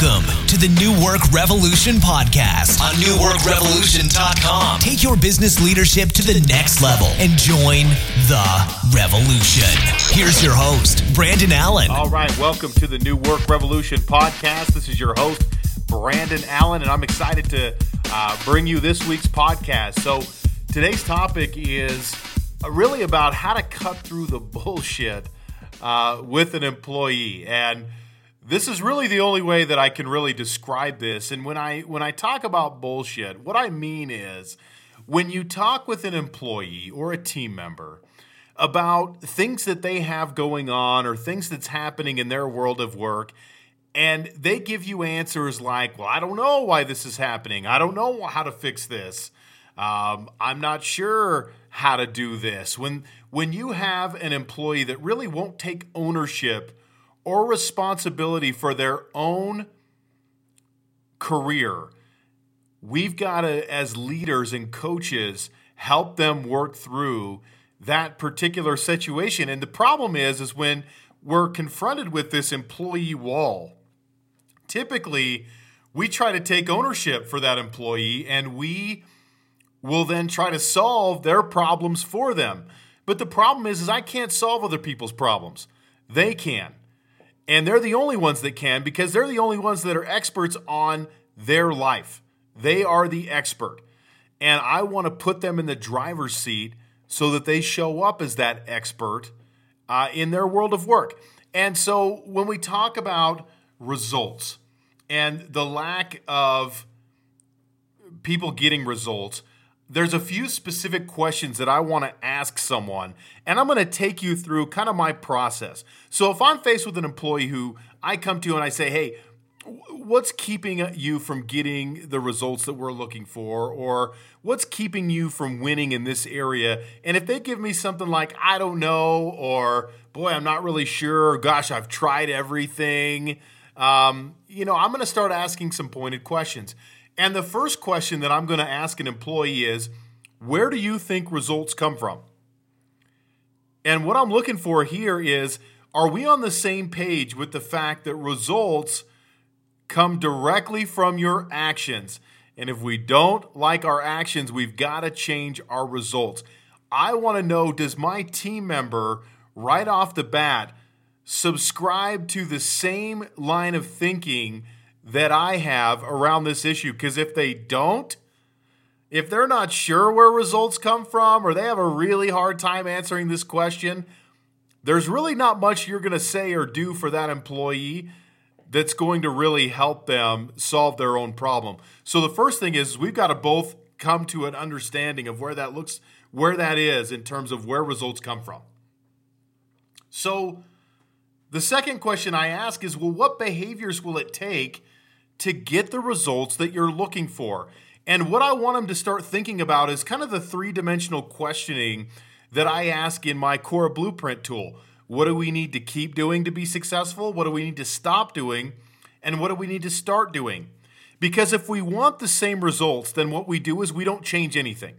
Welcome to the New Work Revolution podcast on newworkrevolution.com. Take your business leadership to the next level and join the revolution. Here's your host, Brandon Allen. All right, welcome to the New Work Revolution podcast. This is your host, Brandon Allen, and I'm excited to uh, bring you this week's podcast. So, today's topic is really about how to cut through the bullshit uh, with an employee. And this is really the only way that I can really describe this. And when I when I talk about bullshit, what I mean is when you talk with an employee or a team member about things that they have going on or things that's happening in their world of work and they give you answers like, "Well, I don't know why this is happening. I don't know how to fix this. Um, I'm not sure how to do this." When when you have an employee that really won't take ownership or responsibility for their own career, we've got to, as leaders and coaches, help them work through that particular situation. And the problem is, is when we're confronted with this employee wall, typically we try to take ownership for that employee and we will then try to solve their problems for them. But the problem is, is I can't solve other people's problems. They can. And they're the only ones that can because they're the only ones that are experts on their life. They are the expert. And I want to put them in the driver's seat so that they show up as that expert uh, in their world of work. And so when we talk about results and the lack of people getting results, there's a few specific questions that I want to ask someone, and I'm going to take you through kind of my process. So if I'm faced with an employee who I come to and I say, hey, what's keeping you from getting the results that we're looking for? Or what's keeping you from winning in this area? And if they give me something like i don't know or boy i'm not really sure gosh i've tried everything um, you know i'm going to start asking some pointed questions and the first question that I'm going to ask an employee is where do you think results come from? And what I'm looking for here is are we on the same page with the fact that results come directly from your actions? And if we don't like our actions, we've got to change our results. I want to know does my team member right off the bat subscribe to the same line of thinking? That I have around this issue. Because if they don't, if they're not sure where results come from or they have a really hard time answering this question, there's really not much you're going to say or do for that employee that's going to really help them solve their own problem. So the first thing is we've got to both come to an understanding of where that looks where that is in terms of where results come from. So the second question I ask is well what behaviors will it take to get the results that you're looking for. And what I want them to start thinking about is kind of the three dimensional questioning that I ask in my core blueprint tool. What do we need to keep doing to be successful? What do we need to stop doing? And what do we need to start doing? Because if we want the same results, then what we do is we don't change anything.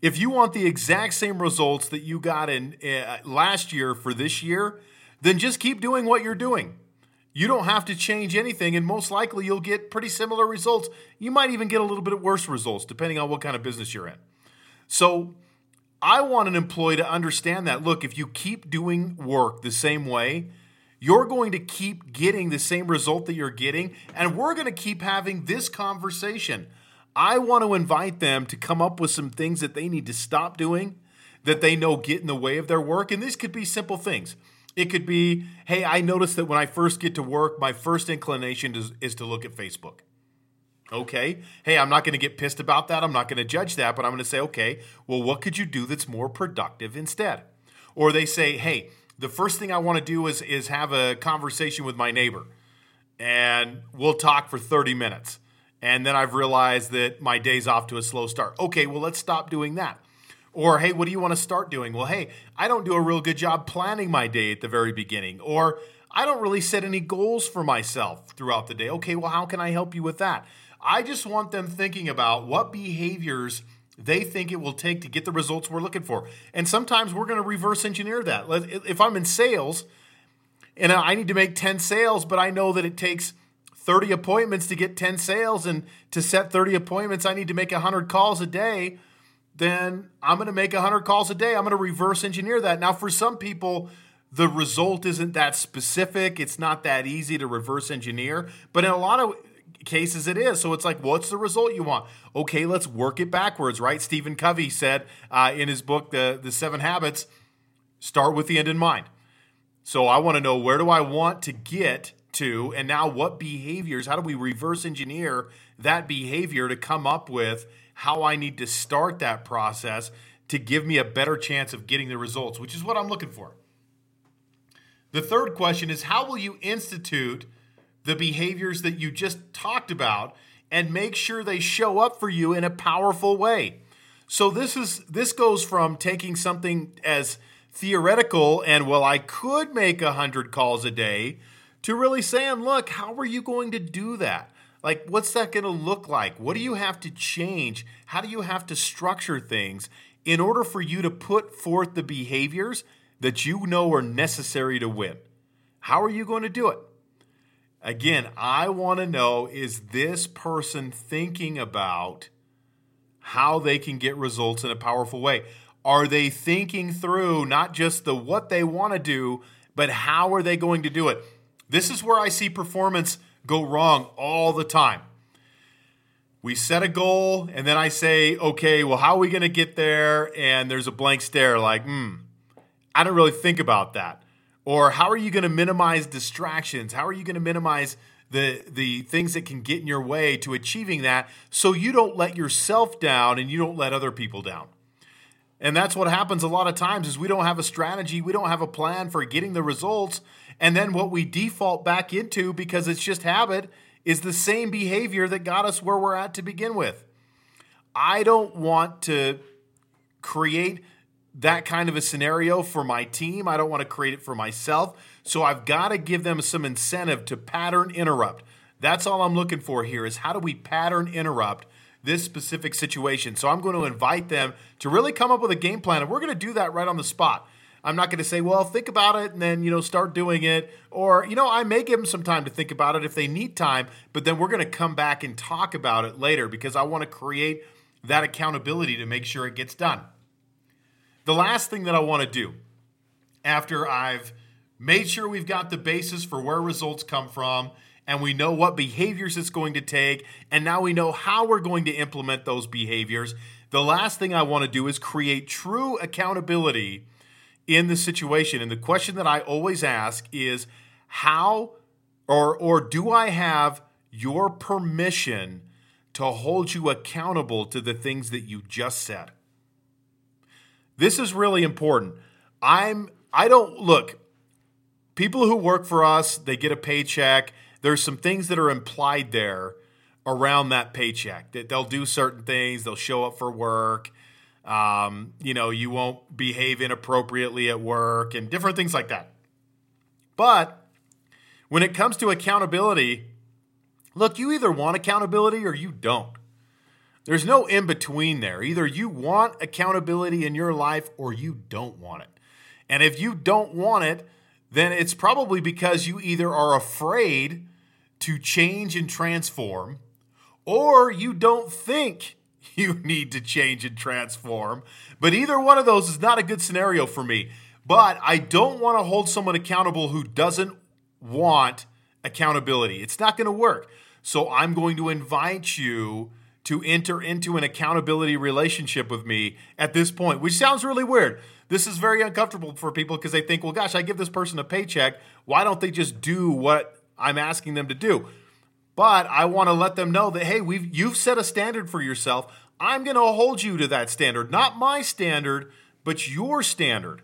If you want the exact same results that you got in uh, last year for this year, then just keep doing what you're doing. You don't have to change anything, and most likely you'll get pretty similar results. You might even get a little bit worse results depending on what kind of business you're in. So, I want an employee to understand that look, if you keep doing work the same way, you're going to keep getting the same result that you're getting, and we're going to keep having this conversation. I want to invite them to come up with some things that they need to stop doing that they know get in the way of their work. And these could be simple things. It could be, hey, I noticed that when I first get to work, my first inclination is, is to look at Facebook. Okay. Hey, I'm not going to get pissed about that. I'm not going to judge that, but I'm going to say, okay, well, what could you do that's more productive instead? Or they say, hey, the first thing I want to do is, is have a conversation with my neighbor and we'll talk for 30 minutes. And then I've realized that my day's off to a slow start. Okay, well, let's stop doing that. Or, hey, what do you want to start doing? Well, hey, I don't do a real good job planning my day at the very beginning. Or, I don't really set any goals for myself throughout the day. Okay, well, how can I help you with that? I just want them thinking about what behaviors they think it will take to get the results we're looking for. And sometimes we're going to reverse engineer that. If I'm in sales and I need to make 10 sales, but I know that it takes 30 appointments to get 10 sales and to set 30 appointments I need to make 100 calls a day, then I'm going to make 100 calls a day. I'm going to reverse engineer that. Now for some people the result isn't that specific. It's not that easy to reverse engineer, but in a lot of cases it is. So it's like, what's the result you want? Okay, let's work it backwards, right? Stephen Covey said uh, in his book, the, the Seven Habits, start with the end in mind. So I want to know where do I want to get to, and now what behaviors, how do we reverse engineer that behavior to come up with how I need to start that process to give me a better chance of getting the results, which is what I'm looking for. The third question is how will you institute the behaviors that you just talked about and make sure they show up for you in a powerful way? So this is this goes from taking something as theoretical and well I could make 100 calls a day to really saying, look, how are you going to do that? Like, what's that going to look like? What do you have to change? How do you have to structure things in order for you to put forth the behaviors that you know are necessary to win? How are you going to do it? Again, I want to know is this person thinking about how they can get results in a powerful way? Are they thinking through not just the what they want to do, but how are they going to do it? This is where I see performance go wrong all the time. We set a goal, and then I say, okay, well, how are we going to get there? And there's a blank stare, like, hmm, I don't really think about that. Or how are you going to minimize distractions? How are you going to minimize the the things that can get in your way to achieving that so you don't let yourself down and you don't let other people down? And that's what happens a lot of times is we don't have a strategy, we don't have a plan for getting the results, and then what we default back into because it's just habit is the same behavior that got us where we're at to begin with. I don't want to create that kind of a scenario for my team. I don't want to create it for myself. So I've got to give them some incentive to pattern interrupt. That's all I'm looking for here is how do we pattern interrupt this specific situation? So I'm going to invite them to really come up with a game plan and we're going to do that right on the spot. I'm not going to say, well, think about it and then, you know, start doing it. Or, you know, I may give them some time to think about it if they need time, but then we're going to come back and talk about it later because I want to create that accountability to make sure it gets done. The last thing that I want to do after I've made sure we've got the basis for where results come from and we know what behaviors it's going to take, and now we know how we're going to implement those behaviors. The last thing I want to do is create true accountability in the situation. And the question that I always ask is how or or do I have your permission to hold you accountable to the things that you just said? This is really important. I'm I don't look people who work for us, they get a paycheck. There's some things that are implied there around that paycheck. That they'll do certain things, they'll show up for work. Um, you know, you won't behave inappropriately at work and different things like that. But when it comes to accountability, look, you either want accountability or you don't. There's no in between there. Either you want accountability in your life or you don't want it. And if you don't want it, then it's probably because you either are afraid to change and transform or you don't think you need to change and transform. But either one of those is not a good scenario for me. But I don't want to hold someone accountable who doesn't want accountability. It's not going to work. So I'm going to invite you to enter into an accountability relationship with me at this point, which sounds really weird. This is very uncomfortable for people because they think, well, gosh, I give this person a paycheck. Why don't they just do what I'm asking them to do? But I want to let them know that, hey, we've, you've set a standard for yourself. I'm going to hold you to that standard, not my standard, but your standard.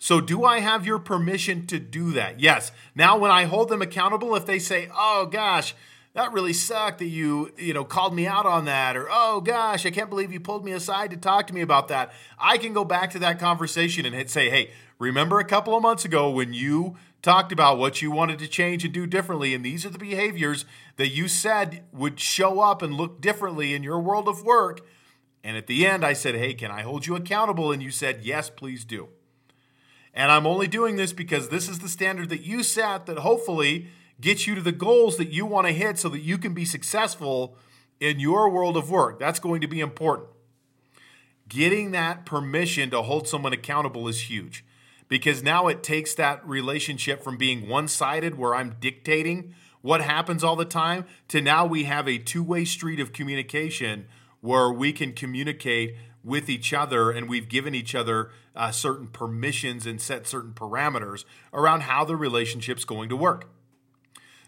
So, do I have your permission to do that? Yes. Now, when I hold them accountable, if they say, oh gosh, that really sucked that you, you know, called me out on that or oh gosh, I can't believe you pulled me aside to talk to me about that. I can go back to that conversation and say, "Hey, remember a couple of months ago when you talked about what you wanted to change and do differently and these are the behaviors that you said would show up and look differently in your world of work." And at the end, I said, "Hey, can I hold you accountable?" And you said, "Yes, please do." And I'm only doing this because this is the standard that you set that hopefully gets you to the goals that you want to hit so that you can be successful in your world of work. That's going to be important. Getting that permission to hold someone accountable is huge because now it takes that relationship from being one sided, where I'm dictating what happens all the time, to now we have a two way street of communication where we can communicate with each other and we've given each other uh, certain permissions and set certain parameters around how the relationship's going to work.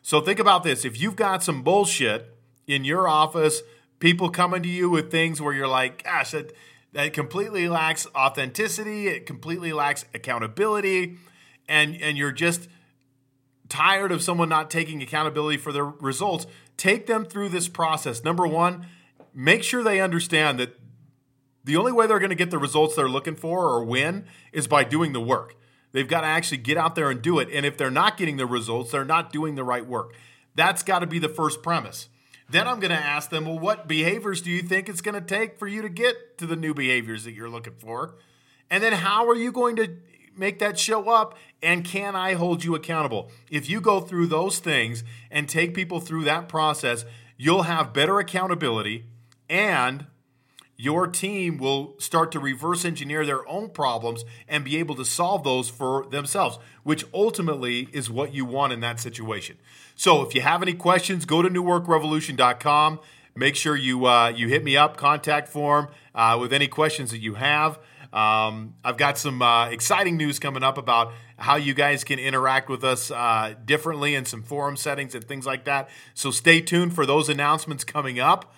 So think about this if you've got some bullshit in your office, people coming to you with things where you're like, gosh, that, that completely lacks authenticity, it completely lacks accountability, and, and you're just tired of someone not taking accountability for their results, take them through this process. Number one, make sure they understand that the only way they're going to get the results they're looking for or win is by doing the work. They've got to actually get out there and do it. And if they're not getting the results, they're not doing the right work. That's got to be the first premise. Then I'm going to ask them, well, what behaviors do you think it's going to take for you to get to the new behaviors that you're looking for? And then how are you going to make that show up? And can I hold you accountable? If you go through those things and take people through that process, you'll have better accountability and your team will start to reverse engineer their own problems and be able to solve those for themselves, which ultimately is what you want in that situation. So if you have any questions, go to newworkrevolution.com. Make sure you uh, you hit me up, contact form uh, with any questions that you have. Um, I've got some uh, exciting news coming up about how you guys can interact with us uh, differently in some forum settings and things like that. So stay tuned for those announcements coming up.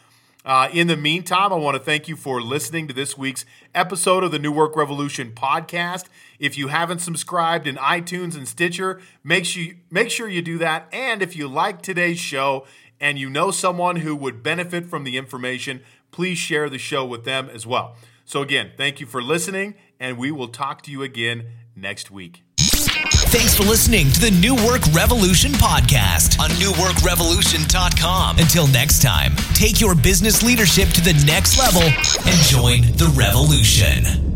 Uh, in the meantime, I want to thank you for listening to this week's episode of the New Work Revolution podcast. If you haven't subscribed in iTunes and Stitcher, make sure make sure you do that. And if you like today's show and you know someone who would benefit from the information, please share the show with them as well. So again, thank you for listening, and we will talk to you again next week. Thanks for listening to the New Work Revolution podcast on newworkrevolution.com. Until next time, take your business leadership to the next level and join the revolution.